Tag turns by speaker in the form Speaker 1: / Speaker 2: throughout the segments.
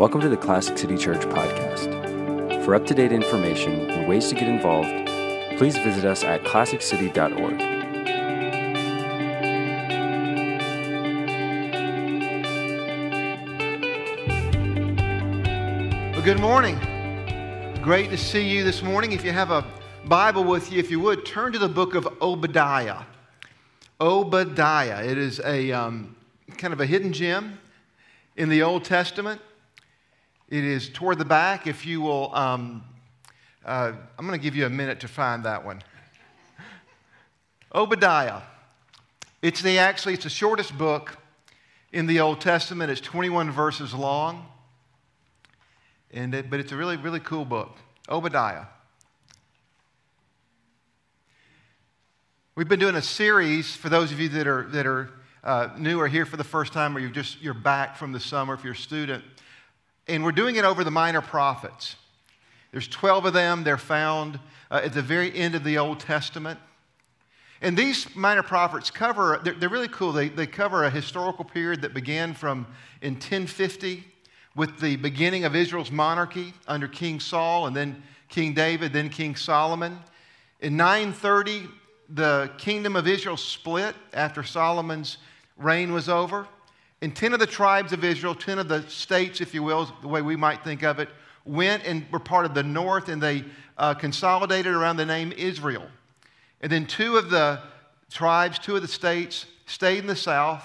Speaker 1: Welcome to the Classic City Church podcast. For up to date information and ways to get involved, please visit us at classiccity.org.
Speaker 2: Well, good morning. Great to see you this morning. If you have a Bible with you, if you would, turn to the book of Obadiah. Obadiah. It is a um, kind of a hidden gem in the Old Testament. It is toward the back. If you will, um, uh, I'm going to give you a minute to find that one. Obadiah. It's the actually it's the shortest book in the Old Testament. It's 21 verses long, and it, but it's a really really cool book. Obadiah. We've been doing a series for those of you that are that are uh, new or here for the first time, or you're just you're back from the summer if you're a student and we're doing it over the minor prophets. There's 12 of them. They're found uh, at the very end of the Old Testament. And these minor prophets cover, they're, they're, really cool. They, they cover a historical period that began from in 1050 with the beginning of Israel's monarchy under King Saul and then King David, then King Solomon. In 930, the kingdom of Israel split after Solomon's reign was over. And 10 of the tribes of Israel, 10 of the states, if you will, the way we might think of it, went and were part of the north and they uh, consolidated around the name Israel. And then two of the tribes, two of the states stayed in the south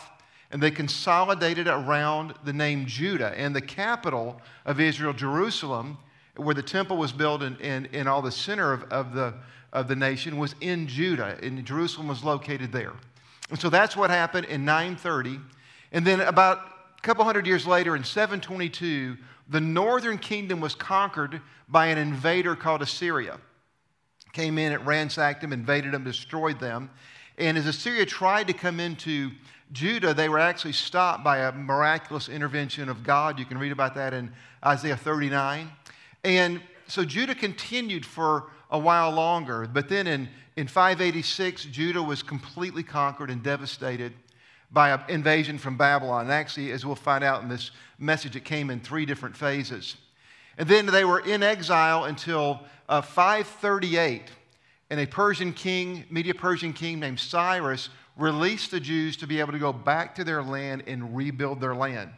Speaker 2: and they consolidated around the name Judah. And the capital of Israel, Jerusalem, where the temple was built and, and all the center of, of, the, of the nation, was in Judah. And Jerusalem was located there. And so that's what happened in 930. And then about a couple hundred years later, in 722, the northern kingdom was conquered by an invader called Assyria. Came in, it ransacked them, invaded them, destroyed them. And as Assyria tried to come into Judah, they were actually stopped by a miraculous intervention of God. You can read about that in Isaiah 39. And so Judah continued for a while longer. But then in, in 586, Judah was completely conquered and devastated by an invasion from Babylon. And actually, as we'll find out in this message, it came in three different phases. And then they were in exile until uh, 538. And a Persian king, Media Persian king named Cyrus, released the Jews to be able to go back to their land and rebuild their land.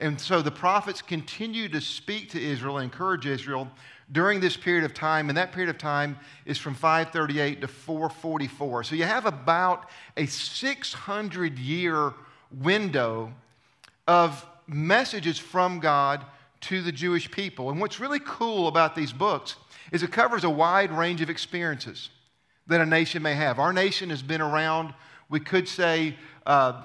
Speaker 2: And so the prophets continued to speak to Israel, encourage Israel during this period of time, and that period of time is from 538 to 444. So you have about a 600 year window of messages from God to the Jewish people. And what's really cool about these books is it covers a wide range of experiences that a nation may have. Our nation has been around, we could say, uh,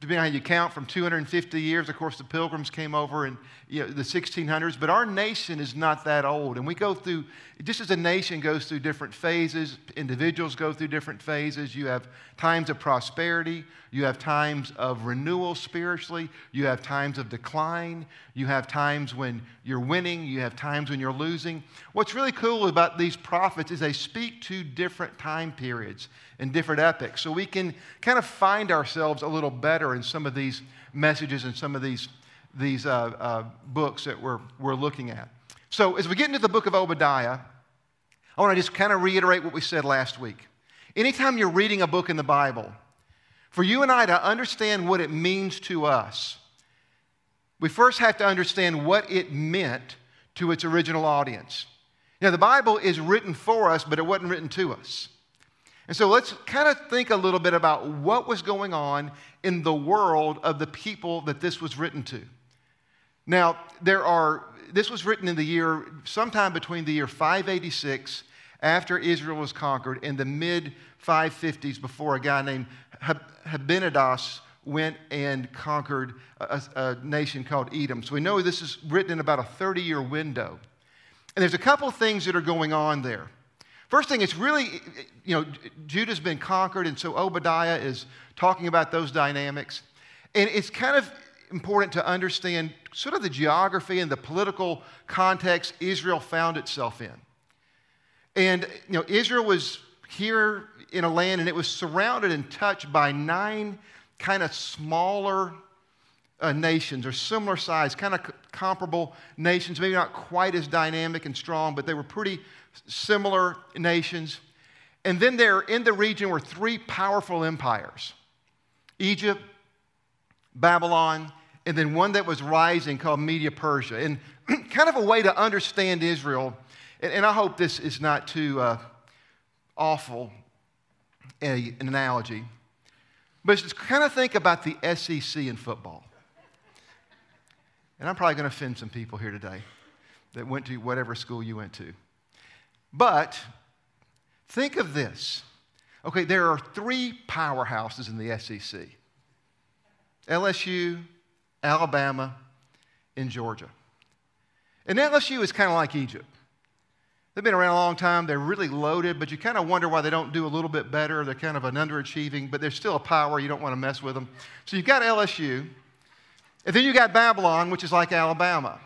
Speaker 2: depending on how you count, from 250 years. Of course, the pilgrims came over in you know, the 1600s, but our nation is not that old. And we go through, just as a nation goes through different phases, individuals go through different phases. You have times of prosperity, you have times of renewal spiritually, you have times of decline, you have times when you're winning, you have times when you're losing. What's really cool about these prophets is they speak to different time periods and different epochs. So we can kind of find ourselves a little better in some of these messages and some of these, these uh, uh, books that we're, we're looking at. So as we get into the book of Obadiah, I want to just kind of reiterate what we said last week. Anytime you're reading a book in the Bible, for you and I to understand what it means to us, we first have to understand what it meant to its original audience. Now, the Bible is written for us, but it wasn't written to us. And so let's kind of think a little bit about what was going on in the world of the people that this was written to. Now, there are, this was written in the year, sometime between the year 586 after Israel was conquered in the mid 550s before a guy named Nabonidus went and conquered a, a, nation called Edom. So we know this is written in about a 30 year window. And there's a couple things that are going on there. First thing, it's really, you know, Judah's been conquered, and so Obadiah is talking about those dynamics. And it's kind of important to understand sort of the geography and the political context Israel found itself in. And, you know, Israel was here in a land and it was surrounded and touched by nine kind of smaller uh, nations or similar size, kind of c- comparable nations, maybe not quite as dynamic and strong, but they were pretty similar nations. And then there in the region were three powerful empires Egypt, Babylon, and then one that was rising called Media Persia. And kind of a way to understand Israel, and, and I hope this is not too uh, awful a, an analogy, but just kind of think about the SEC in football. And I'm probably going to offend some people here today that went to whatever school you went to. But think of this. Okay, there are three powerhouses in the SEC LSU, Alabama, and Georgia. And LSU is kind of like Egypt. They've been around a long time. They're really loaded, but you kind of wonder why they don't do a little bit better. They're kind of an underachieving, but they're still a power. You don't want to mess with them. So you've got LSU. And then you've got Babylon, which is like Alabama.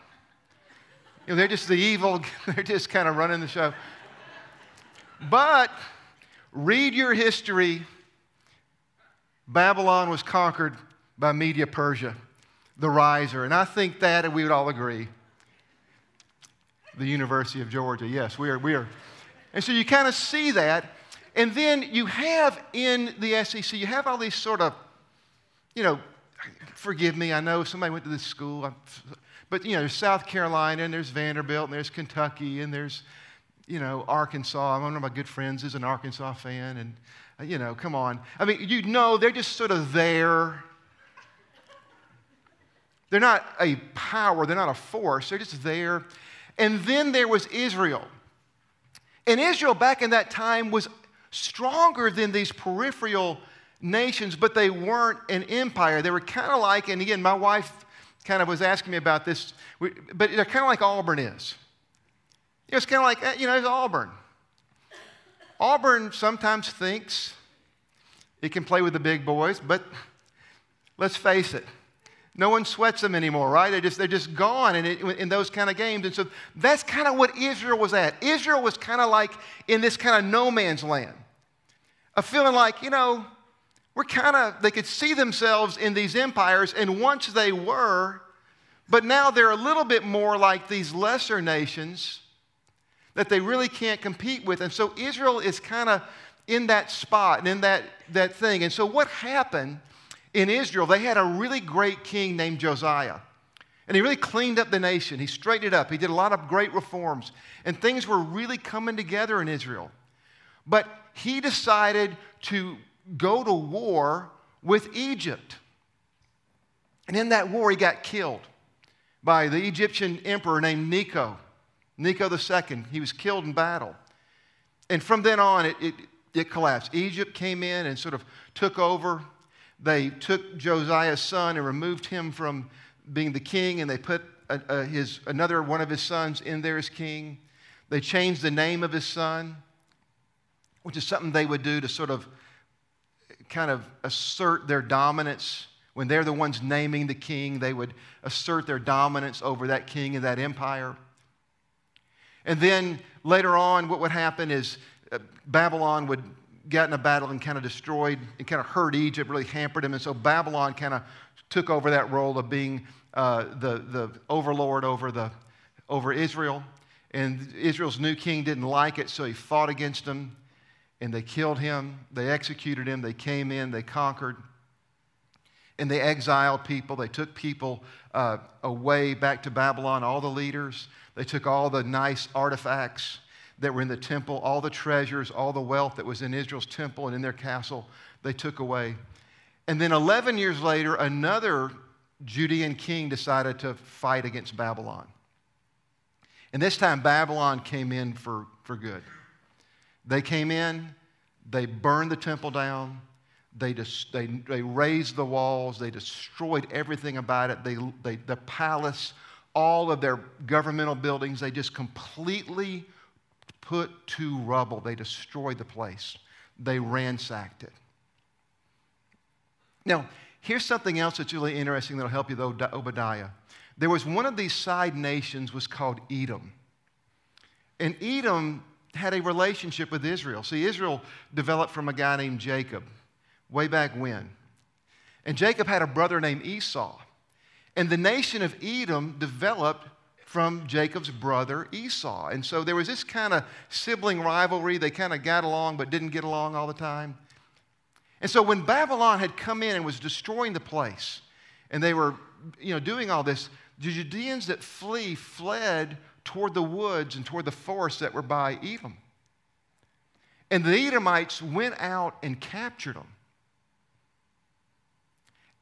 Speaker 2: You know, they're just the evil, they're just kind of running the show. But read your history. Babylon was conquered by Media Persia, the riser. And I think that, and we would all agree, the University of Georgia. Yes, we are. We are. And so you kind of see that. And then you have in the SEC, you have all these sort of, you know, forgive me, I know somebody went to this school, but, you know, there's South Carolina and there's Vanderbilt and there's Kentucky and there's, you know, Arkansas. One of my good friends is an Arkansas fan. And, uh, you know, come on. I mean, you know, they're just sort of there. They're not a power, they're not a force, they're just there. And then there was Israel. And Israel back in that time was stronger than these peripheral nations, but they weren't an empire. They were kind of like, and again, my wife kind of was asking me about this, but they're kind of like Auburn is. You know, it's kind of like, eh, you know, it's Auburn. Auburn sometimes thinks it can play with the big boys, but let's face it, no one sweats them anymore, right? They're just, they're just gone in, it, in those kind of games. And so that's kind of what Israel was at. Israel was kind of like in this kind of no man's land, a feeling like, you know, we're kind of, they could see themselves in these empires, and once they were, but now they're a little bit more like these lesser nations that they really can't compete with. And so Israel is kind of in that spot and in that, that thing. And so what happened in Israel, they had a really great king named Josiah. And he really cleaned up the nation. He straightened it up. He did a lot of great reforms. And things were really coming together in Israel. But he decided to go to war with Egypt. And in that war, he got killed by the Egyptian emperor named Necho, Necho II. He was killed in battle. And from then on, it, it, it collapsed. Egypt came in and sort of took over they took Josiah's son and removed him from being the king, and they put a, a, his, another one of his sons in there as king. They changed the name of his son, which is something they would do to sort of kind of assert their dominance. When they're the ones naming the king, they would assert their dominance over that king and that empire. And then later on, what would happen is uh, Babylon would get in a battle and kind of destroyed and kind of hurt Egypt, really hampered him. And so Babylon kind of took over that role of being uh, the, the overlord over, the, over Israel. And Israel's new king didn't like it, so he fought against them and they killed him. They executed him. They came in, they conquered. And they exiled people. They took people uh, away back to Babylon, all the leaders. They took all the nice artifacts that were in the temple, all the treasures, all the wealth that was in Israel's temple and in their castle, they took away. And then 11 years later, another Judean king decided to fight against Babylon. And this time, Babylon came in for, for good. They came in, they burned the temple down, they, just, they, they razed the walls, they destroyed everything about it, they, they, the palace, all of their governmental buildings, they just completely put to rubble. They destroyed the place, they ransacked it. Now, here's something else that's really interesting that'll help you, though, Obadiah. There was one of these side nations was called Edom. And Edom had a relationship with Israel. See, Israel developed from a guy named Jacob way back when. And Jacob had a brother named Esau. And the nation of Edom developed from Jacob's brother Esau. And so there was this kind of sibling rivalry. They kind of got along but didn't get along all the time. And so when Babylon had come in and was destroying the place, and they were you know, doing all this, the Judeans that flee fled toward the woods and toward the forests that were by Edom. And the Edomites went out and captured them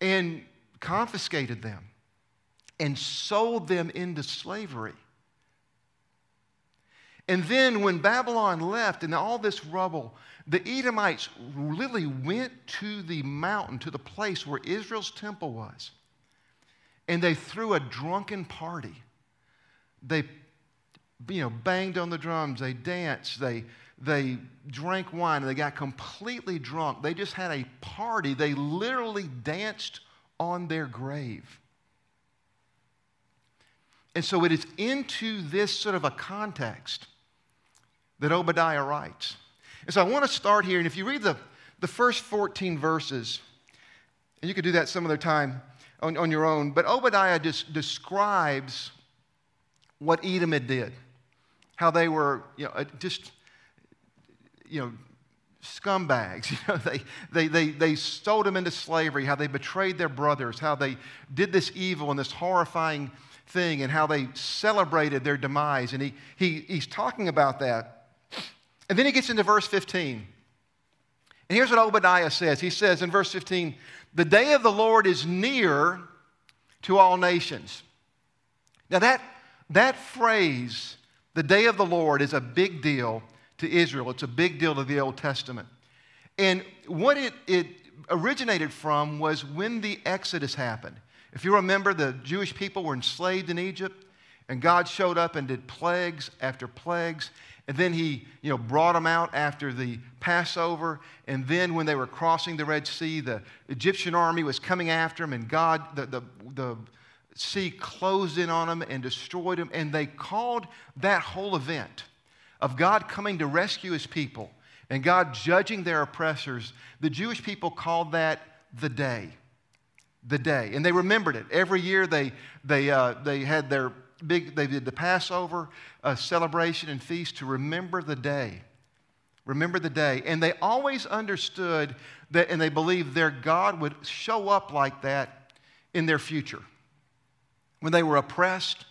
Speaker 2: and confiscated them and sold them into slavery. And then when Babylon left and all this rubble, the Edomites literally went to the mountain, to the place where Israel's temple was, and they threw a drunken party. They you know, banged on the drums, they danced, they, they drank wine, and they got completely drunk. They just had a party. They literally danced on their grave. And so it is into this sort of a context that Obadiah writes. And so I want to start here, and if you read the, the first 14 verses, and you could do that some other time on, on your own, but Obadiah just describes what Edom had did, how they were, you know, uh, just, you know, scumbags. You know, they, they, they, they sold them into slavery, how they betrayed their brothers, how they did this evil and this horrifying thing, and how they celebrated their demise. And he, he, he's talking about that. And then he gets into verse 15. And here's what Obadiah says He says in verse 15, The day of the Lord is near to all nations. Now, that, that phrase, the day of the Lord, is a big deal to Israel. It's a big deal to the Old Testament. And what it, it originated from was when the Exodus happened. If you remember, the Jewish people were enslaved in Egypt, and God showed up and did plagues after plagues. And then he you know, brought them out after the Passover. And then when they were crossing the Red Sea, the Egyptian army was coming after them, and God, the, the, the sea closed in on them and destroyed them. And they called that whole event of God coming to rescue his people and God judging their oppressors, the Jewish people called that the day. The day. And they remembered it. Every year they, they, uh, they had their big, they did the Passover uh, celebration and feast to remember the day. Remember the day. And they always understood that, and they believed their God would show up like that in their future. When they were oppressed,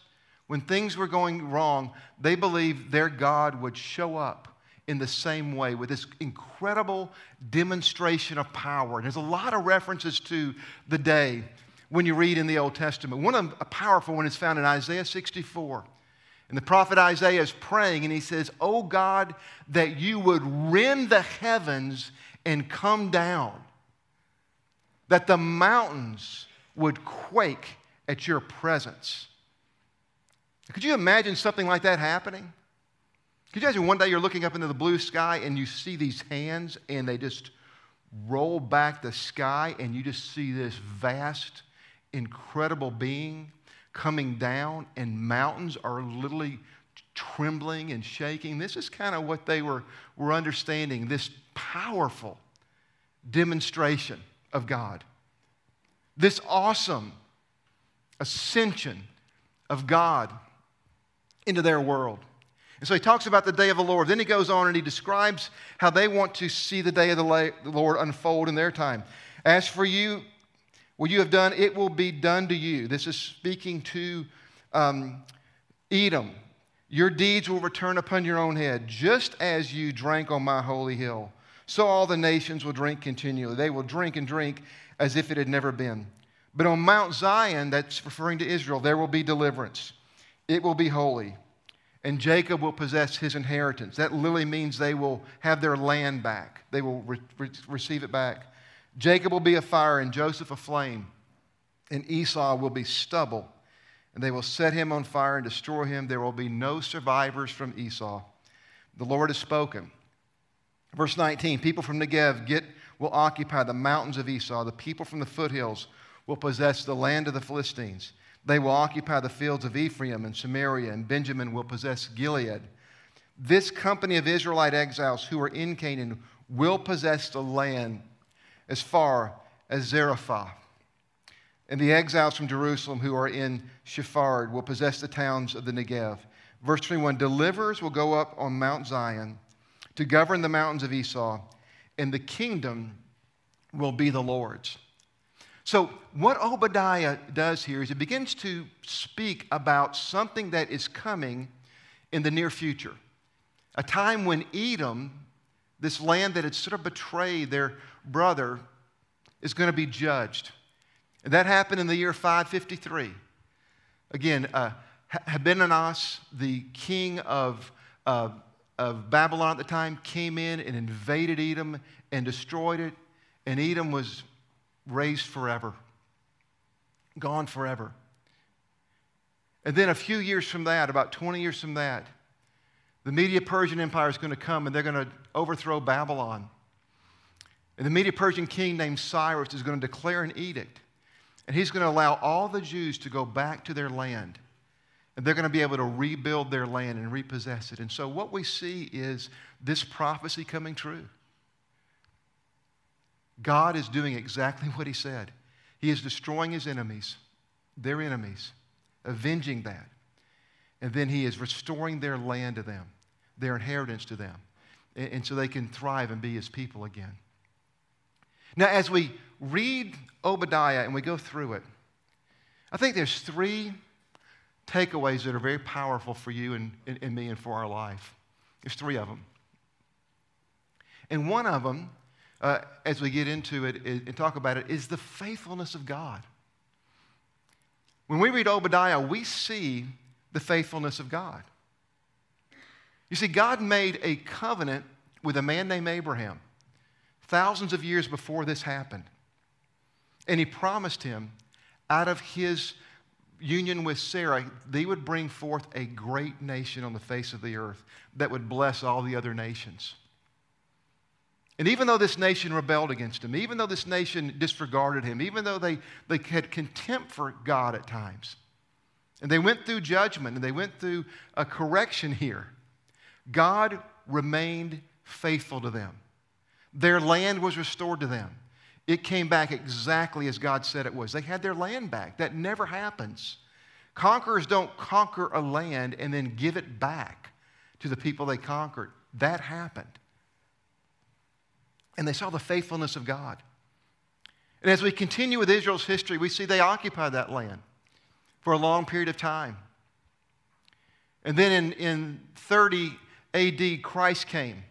Speaker 2: when things were going wrong, they believed their God would show up in the same way with this incredible demonstration of power. And there's a lot of references to the day when you read in the Old Testament. One of a powerful one is found in Isaiah 64. And the prophet Isaiah is praying and he says, Oh God, that you would rend the heavens and come down, that the mountains would quake at your presence. Could you imagine something like that happening? Could you imagine one day you're looking up into the blue sky and you see these hands and they just roll back the sky and you just see this vast, incredible being coming down and mountains are literally trembling and shaking? This is kind of what they were, were understanding this powerful demonstration of God, this awesome ascension of God into their world. And so he talks about the day of the Lord. Then he goes on and he describes how they want to see the day of the Lord unfold in their time. As for you, what you have done, it will be done to you. This is speaking to um, Edom. Your deeds will return upon your own head, just as you drank on my holy hill. So all the nations will drink continually. They will drink and drink as if it had never been. But on Mount Zion, that's referring to Israel, there will be deliverance. It will be holy. And Jacob will possess his inheritance. That literally means they will have their land back, they will re- re- receive it back. Jacob will be a fire and Joseph a flame, and Esau will be stubble. And they will set him on fire and destroy him. There will be no survivors from Esau. The Lord has spoken. Verse 19 People from Negev get, will occupy the mountains of Esau. The people from the foothills will possess the land of the Philistines. They will occupy the fields of Ephraim and Samaria, and Benjamin will possess Gilead. This company of Israelite exiles who are in Canaan will possess the land as far as Zarephath. and the exiles from Jerusalem who are in Sepharad will possess the towns of the Negev. Verse 21 Deliverers will go up on Mount Zion to govern the mountains of Esau, and the kingdom will be the Lord's. So, what Obadiah does here is he begins to speak about something that is coming in the near future. A time when Edom, this land that had sort of betrayed their brother, is going to be judged. And that happened in the year 553. Again, uh, the king of, uh, of Babylon at the time, came in and invaded Edom and destroyed it, and Edom was razed forever, gone forever. And then a few years from that, about 20 years from that, the Media Persian Empire is going to come and they're going to overthrow Babylon. And the Media Persian king named Cyrus is going to declare an edict and he's going to allow all the Jews to go back to their land. And they're going to be able to rebuild their land and repossess it. And so what we see is this prophecy coming true. God is doing exactly what he said. He is destroying his enemies, their enemies, avenging that. And then he is restoring their land to them, their inheritance to them. And, so they can thrive and be his people again. Now, as we read Obadiah and we go through it, I think there's three takeaways that are very powerful for you and, and, and me and for our life. There's three of them. And one of them, uh, as we get into it and talk about it, is the faithfulness of God. When we read Obadiah, we see the faithfulness of God. You see, God made a covenant with a man named Abraham thousands of years before this happened. And he promised him, out of his union with Sarah, they would bring forth a great nation on the face of the earth that would bless all the other nations. And even though this nation rebelled against him, even though this nation disregarded him, even though they, they had contempt for God at times, and they went through judgment and they went through a correction here, God remained faithful to them. Their land was restored to them. It came back exactly as God said it was. They had their land back. That never happens. Conquerors don't conquer a land and then give it back to the people they conquered. That happened. And they saw the faithfulness of God. And as we continue with Israel's history, we see they occupied that land for a long period of time. And then in, in 30 AD, Christ came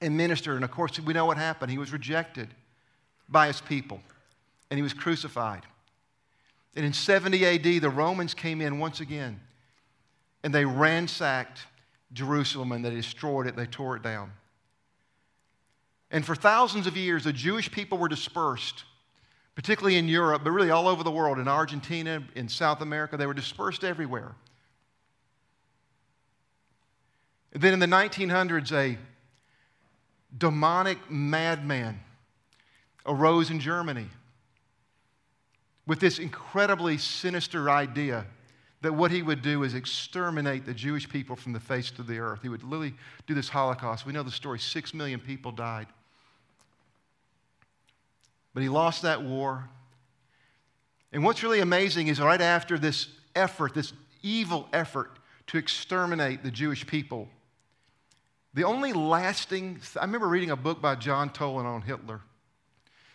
Speaker 2: and ministered. And of course, we know what happened. He was rejected by his people and he was crucified. And in 70 AD, the Romans came in once again and they ransacked Jerusalem and they destroyed it, they tore it down. And for thousands of years, the Jewish people were dispersed, particularly in Europe, but really all over the world, in Argentina, in South America, they were dispersed everywhere. And then in the 1900s, a demonic madman arose in Germany with this incredibly sinister idea that what he would do is exterminate the Jewish people from the face of the earth. He would literally do this Holocaust. We know the story six million people died. But he lost that war. And what's really amazing is right after this effort, this evil effort to exterminate the Jewish people, the only lasting, I remember reading a book by John Toland on Hitler.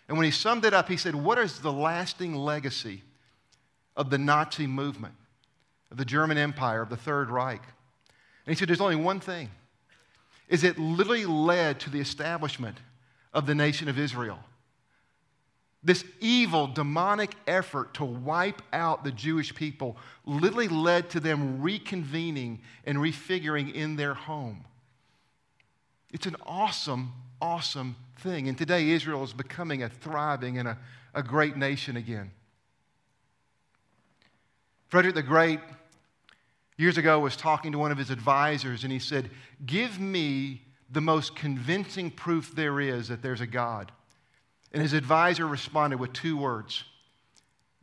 Speaker 2: And when he summed it up, he said, What is the lasting legacy of the Nazi movement, of the German Empire, of the Third Reich? And he said, There's only one thing. Is it literally led to the establishment of the nation of Israel. This evil, demonic effort to wipe out the Jewish people literally led to them reconvening and refiguring in their home. It's an awesome, awesome thing. And today, Israel is becoming a thriving and a, a great nation again. Frederick the Great, years ago, was talking to one of his advisors, and he said, Give me the most convincing proof there is that there's a God. And his advisor responded with two words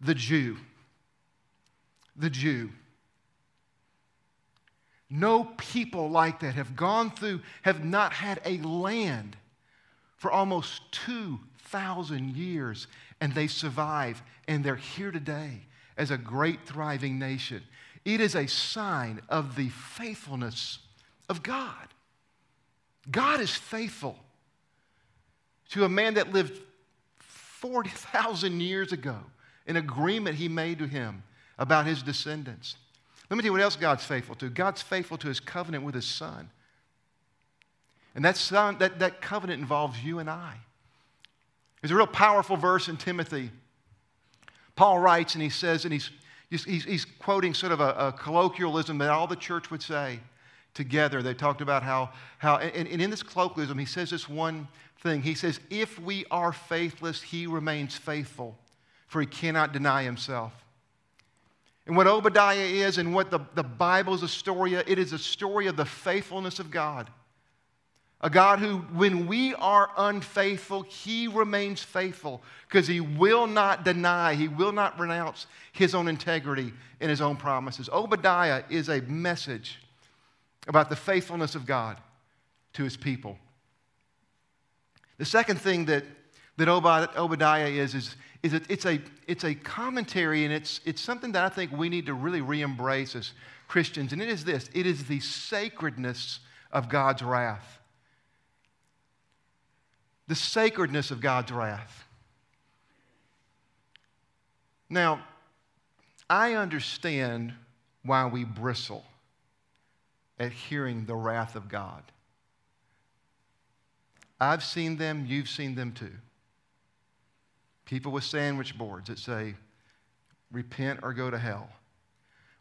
Speaker 2: the Jew. The Jew. No people like that have gone through, have not had a land for almost 2,000 years, and they survive, and they're here today as a great, thriving nation. It is a sign of the faithfulness of God. God is faithful to a man that lived 40,000 years ago, an agreement he made to him about his descendants. Let me tell you what else God's faithful to. God's faithful to his covenant with his son. And that, son, that, that covenant involves you and I. There's a real powerful verse in Timothy. Paul writes and he says, and he's, he's, he's quoting sort of a, a colloquialism that all the church would say together. They talked about how, how and, and in this colloquialism, he says this one thing. He says, If we are faithless, he remains faithful, for he cannot deny himself. And what Obadiah is and what the, the Bible is a story of, it is a story of the faithfulness of God. A God who, when we are unfaithful, He remains faithful because He will not deny, He will not renounce His own integrity and His own promises. Obadiah is a message about the faithfulness of God to His people. The second thing that, that Obadiah is, is, is it, it's, a, it's a commentary and it's, it's something that I think we need to really re embrace as Christians. And it is this it is the sacredness of God's wrath. The sacredness of God's wrath. Now, I understand why we bristle at hearing the wrath of God. I've seen them, you've seen them too. People with sandwich boards that say, repent or go to hell.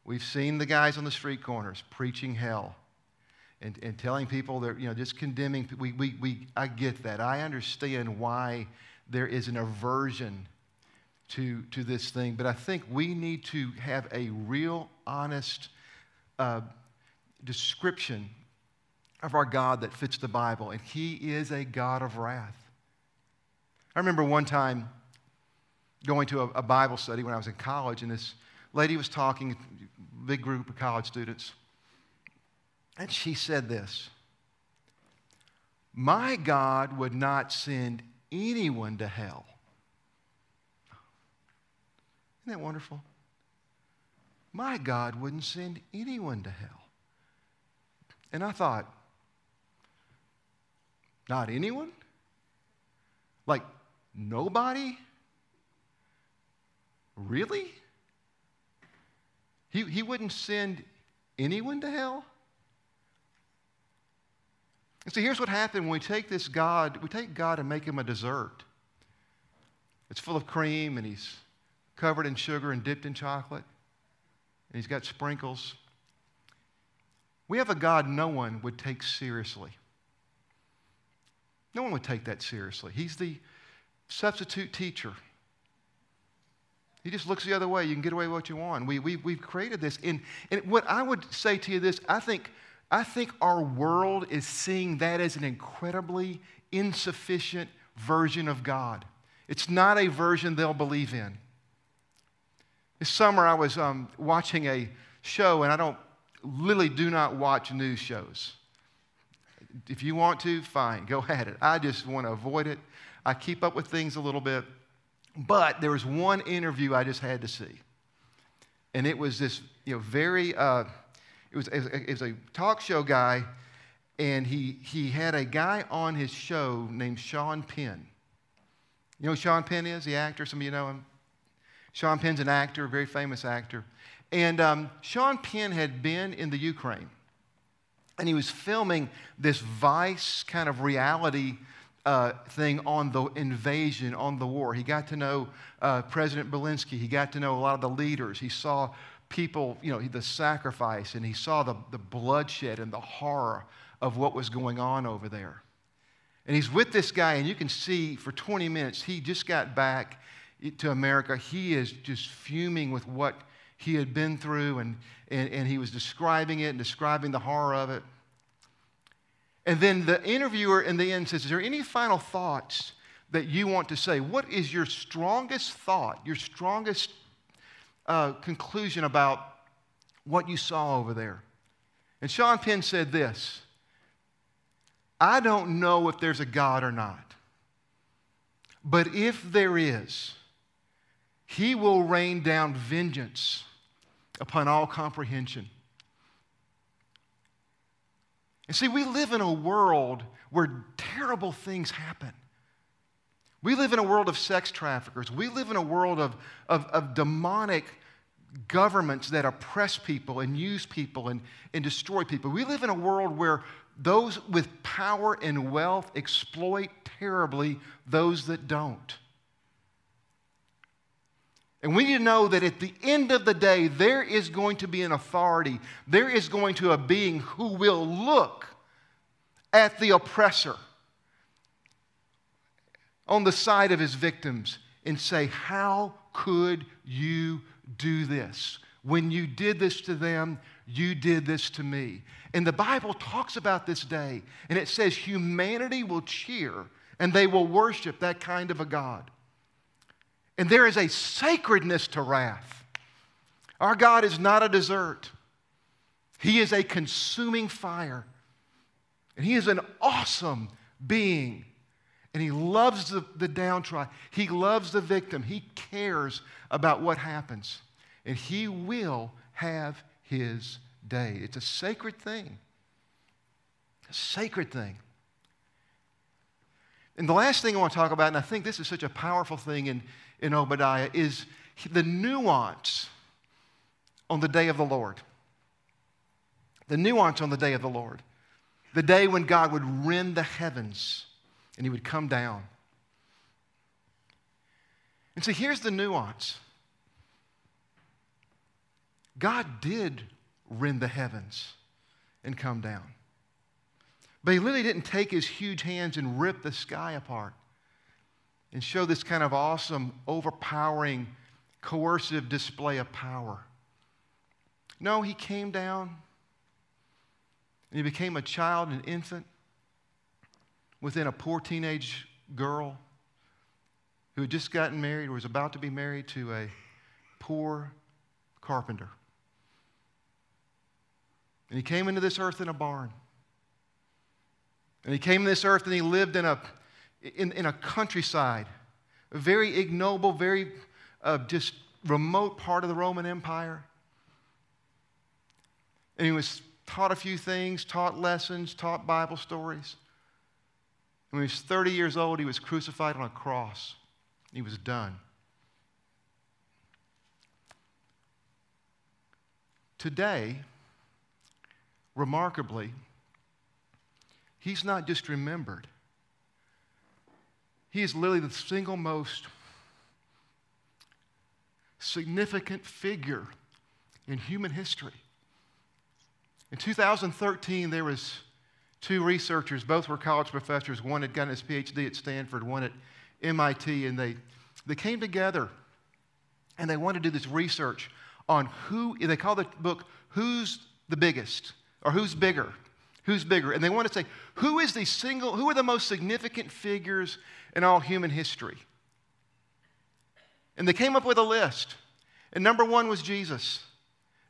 Speaker 2: We've seen the guys on the street corners preaching hell and, and telling people that, you know, just condemning. We, we, we, I get that. I understand why there is an aversion to, to this thing, but I think we need to have a real, honest uh, description of our God that fits the Bible, and He is a God of wrath. I remember one time going to a, a Bible study when I was in college, and this lady was talking, big group of college students, and she said this My God would not send anyone to hell. Isn't that wonderful? My God wouldn't send anyone to hell. And I thought, not anyone? Like nobody? Really? He, he wouldn't send anyone to hell? And so here's what happened when we take this God, we take God and make him a dessert. It's full of cream and he's covered in sugar and dipped in chocolate. And he's got sprinkles. We have a God no one would take seriously. No one would take that seriously. He's the substitute teacher. He just looks the other way. You can get away with what you want. We, we, we've created this. And, and what I would say to you this, I think, I think our world is seeing that as an incredibly insufficient version of God. It's not a version they'll believe in. This summer, I was um, watching a show, and I don't, literally do not watch news shows. If you want to, fine, go at it. I just want to avoid it. I keep up with things a little bit. But there was one interview I just had to see. And it was this, you know, very, uh, it, was, it was a talk show guy, and he, he had a guy on his show named Sean Penn. You know who Sean Penn is, the actor? Some of you know him. Sean Penn's an actor, a very famous actor. And um, Sean Penn had been in the Ukraine and he was filming this Vice kind of reality uh, thing on the invasion, on the war. He got to know uh, President Zelensky. He got to know a lot of the leaders. He saw people, you know, the sacrifice, and he saw the, the bloodshed and the horror of what was going on over there. And he's with this guy, and you can see for 20 minutes, he just got back to America. He is just fuming with what he had been through, and, and, and he was describing it and describing the horror of it. And then the interviewer in the end says, Is there any final thoughts that you want to say? What is your strongest thought, your strongest uh, conclusion about what you saw over there? And Sean Penn said this I don't know if there's a God or not. But if there is, he will rain down vengeance upon all comprehension. And see, we live in a world where terrible things happen. We live in a world of sex traffickers. We live in a world of, of, of demonic governments that oppress people and use people and, and destroy people. We live in a world where those with power and wealth exploit terribly those that don't. And we need to know that at the end of the day, there is going to be an authority, there is going to be a being who will look at the oppressor on the side of his victims and say, How could you do this? When you did this to them, you did this to me. And the Bible talks about this day, and it says humanity will cheer and they will worship that kind of a God. And there is a sacredness to wrath. Our God is not a desert, He is a consuming fire. And He is an awesome being. And He loves the, the downtrodden, He loves the victim, He cares about what happens. And He will have His day. It's a sacred thing. A sacred thing. And the last thing I want to talk about, and I think this is such a powerful thing in, in Obadiah, is the nuance on the day of the Lord. The nuance on the day of the Lord. The day when God would rend the heavens and he would come down. And see, here's the nuance God did rend the heavens and come down. But he literally didn't take his huge hands and rip the sky apart and show this kind of awesome, overpowering, coercive display of power. No, he came down and he became a child, an infant, within a poor teenage girl who had just gotten married or was about to be married to a poor carpenter. And he came into this earth in a barn. And he came to this earth and he lived in a, in, in a countryside, a very ignoble, very uh, just remote part of the Roman Empire. And he was taught a few things, taught lessons, taught Bible stories. When he was 30 years old, he was crucified on a cross. He was done. Today, remarkably, he's not just remembered, he is literally the single most significant figure in human history. In 2013, there was two researchers, both were college professors. One had gotten his PhD at Stanford, one at MIT, and they, they came together and they wanted to do this research on who, they call the book Who's the Biggest? or who's bigger? Who's bigger? And they want to say, who is the single, who are the most significant figures in all human history? And they came up with a list. And number one was Jesus.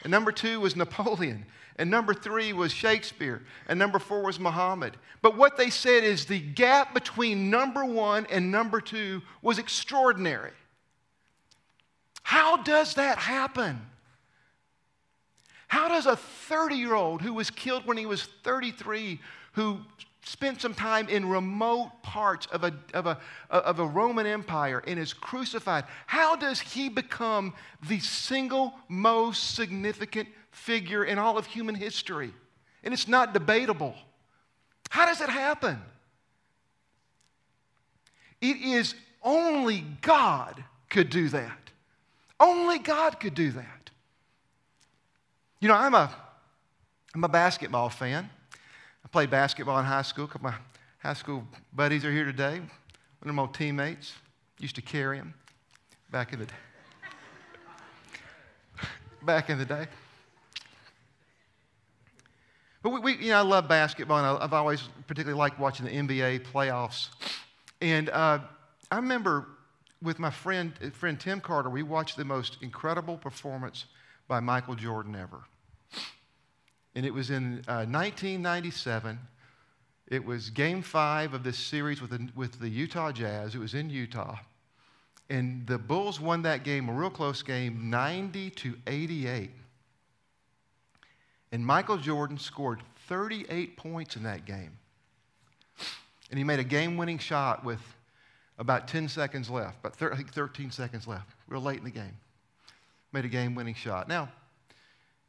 Speaker 2: And number two was Napoleon. And number three was Shakespeare. And number four was Muhammad. But what they said is the gap between number one and number two was extraordinary. How does that happen? How does a 30 year old who was killed when he was 33, who spent some time in remote parts of a, of a, of a Roman Empire and is crucified, how does he become the single most significant figure in all of human history? And it's not debatable. How does it happen? It is only God could do that. Only God could do that. You know, I'm a, I'm a basketball fan. I played basketball in high school. A couple of my high school buddies are here today. One of my teammates used to carry him back in the day. back in the day. But we, we, you know, I love basketball, and I've always particularly liked watching the NBA playoffs. And uh, I remember with my friend, friend Tim Carter, we watched the most incredible performance by Michael Jordan ever. And it was in uh, 1997. It was game five of this series with the, with the Utah Jazz. It was in Utah. And the Bulls won that game, a real close game, 90 to 88. And Michael Jordan scored 38 points in that game. And he made a game winning shot with about 10 seconds left, thir- I think 13 seconds left, real late in the game. Made a game winning shot. Now,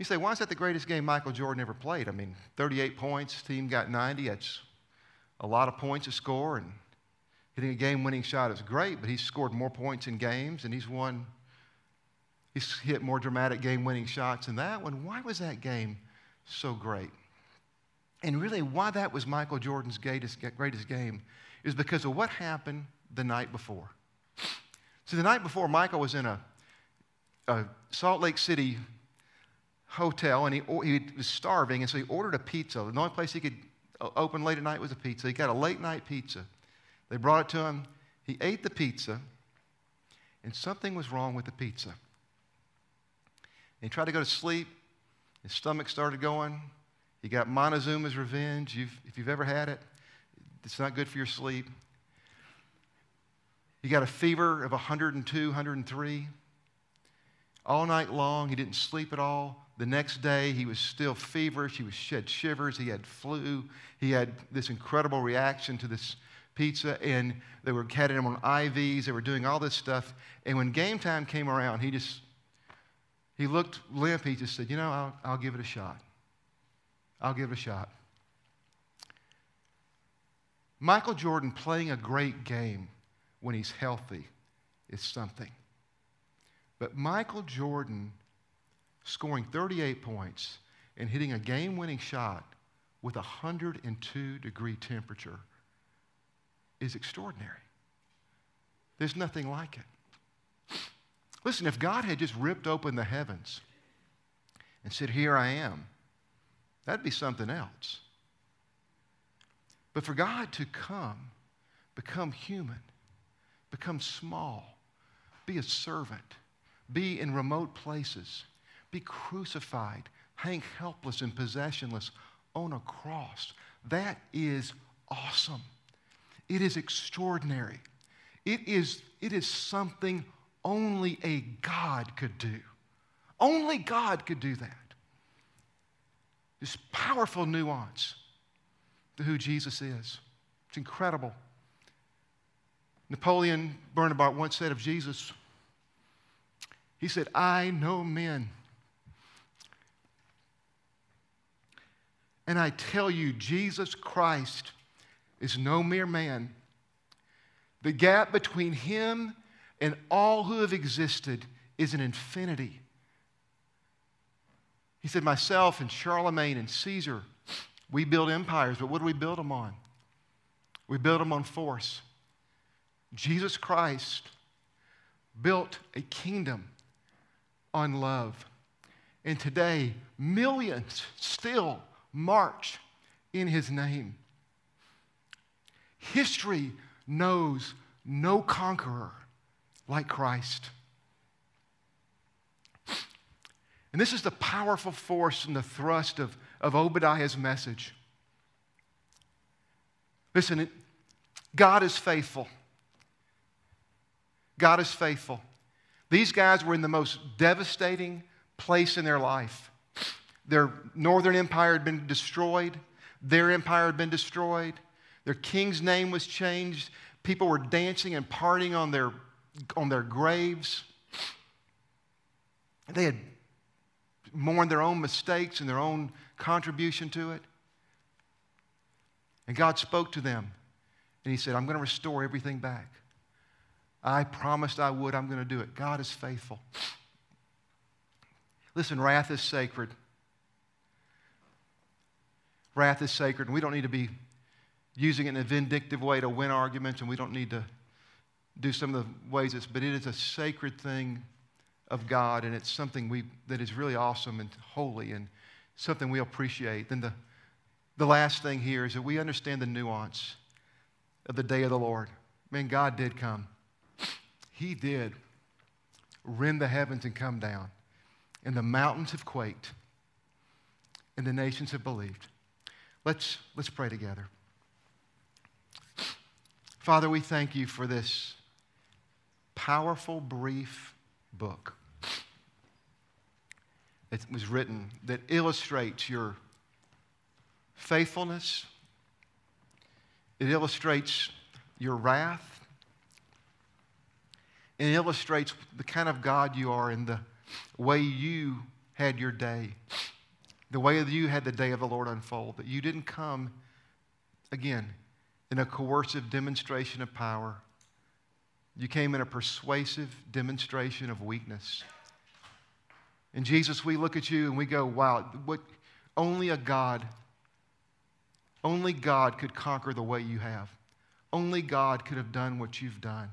Speaker 2: you say, why is that the greatest game Michael Jordan ever played? I mean, 38 points, team got 90. That's a lot of points to score, and hitting a game winning shot is great, but he's scored more points in games and he's won, he's hit more dramatic game winning shots than that one. Why was that game so great? And really, why that was Michael Jordan's greatest, greatest game is because of what happened the night before. So, the night before, Michael was in a, a Salt Lake City hotel and he, he was starving, and so he ordered a pizza. The only place he could uh, open late at night was a pizza. He got a late night pizza. They brought it to him. He ate the pizza, and something was wrong with the pizza. And he tried to go to sleep. His stomach started going. He got Montezuma's revenge. You've, if you've ever had it, it's not good for your sleep. He got a fever of 102, 103. All night long, he didn't sleep at all. The next day, he was still feverish. He was shed shivers. He had flu. He had this incredible reaction to this pizza, and they were had him on IVs. They were doing all this stuff. And when game time came around, he just he looked limp. He just said, "You know, I'll, I'll give it a shot." I'll give it a shot. Michael Jordan playing a great game when he's healthy is something. But Michael Jordan scoring 38 points and hitting a game winning shot with a 102 degree temperature is extraordinary. There's nothing like it. Listen, if God had just ripped open the heavens and said, Here I am, That'd be something else. But for God to come, become human, become small, be a servant, be in remote places, be crucified, hang helpless and possessionless on a cross, that is awesome. It is extraordinary. It is, it is something only a God could do. Only God could do that this powerful nuance to who Jesus is. It's incredible. Napoleon Bonaparte once said of Jesus, he said, I know men. And I tell you, Jesus Christ is no mere man. The gap between him and all who have existed is an infinity. He said, Myself and Charlemagne and Caesar, we build empires, but what do we build them on? We build them on force. Jesus Christ built a kingdom on love. And today, millions still march in his name. History knows no conqueror like Christ. And this is the powerful force and the thrust of, of Obadiah's message. Listen, God is faithful. God is faithful. These guys were in the most devastating place in their life. Their northern empire had been destroyed, their empire had been destroyed, their king's name was changed. People were dancing and partying on their, on their graves. They had mourned their own mistakes and their own contribution to it. And God spoke to them and He said, I'm going to restore everything back. I promised I would, I'm going to do it. God is faithful. Listen, wrath is sacred. Wrath is sacred, and we don't need to be using it in a vindictive way to win arguments, and we don't need to do some of the ways it's, but it is a sacred thing of God, and it's something we, that is really awesome and holy and something we appreciate. Then the, the last thing here is that we understand the nuance of the day of the Lord. Man, God did come. He did rend the heavens and come down. And the mountains have quaked, and the nations have believed. Let's, let's pray together. Father, we thank you for this powerful, brief book that was written that illustrates your faithfulness, it illustrates your wrath, it illustrates the kind of God you are and the way you had your day, the way that you had the day of the Lord unfold, that you didn't come, again, in a coercive demonstration of power. You came in a persuasive demonstration of weakness. And Jesus, we look at you and we go, wow, what, only a God, only God could conquer the way you have. Only God could have done what you've done.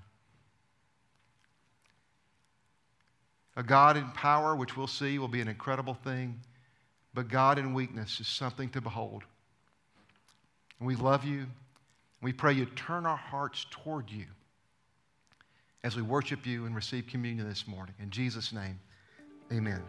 Speaker 2: A God in power, which we'll see, will be an incredible thing, but God in weakness is something to behold. And we love you. We pray you turn our hearts toward you as we worship you and receive communion this morning. In Jesus' name, amen.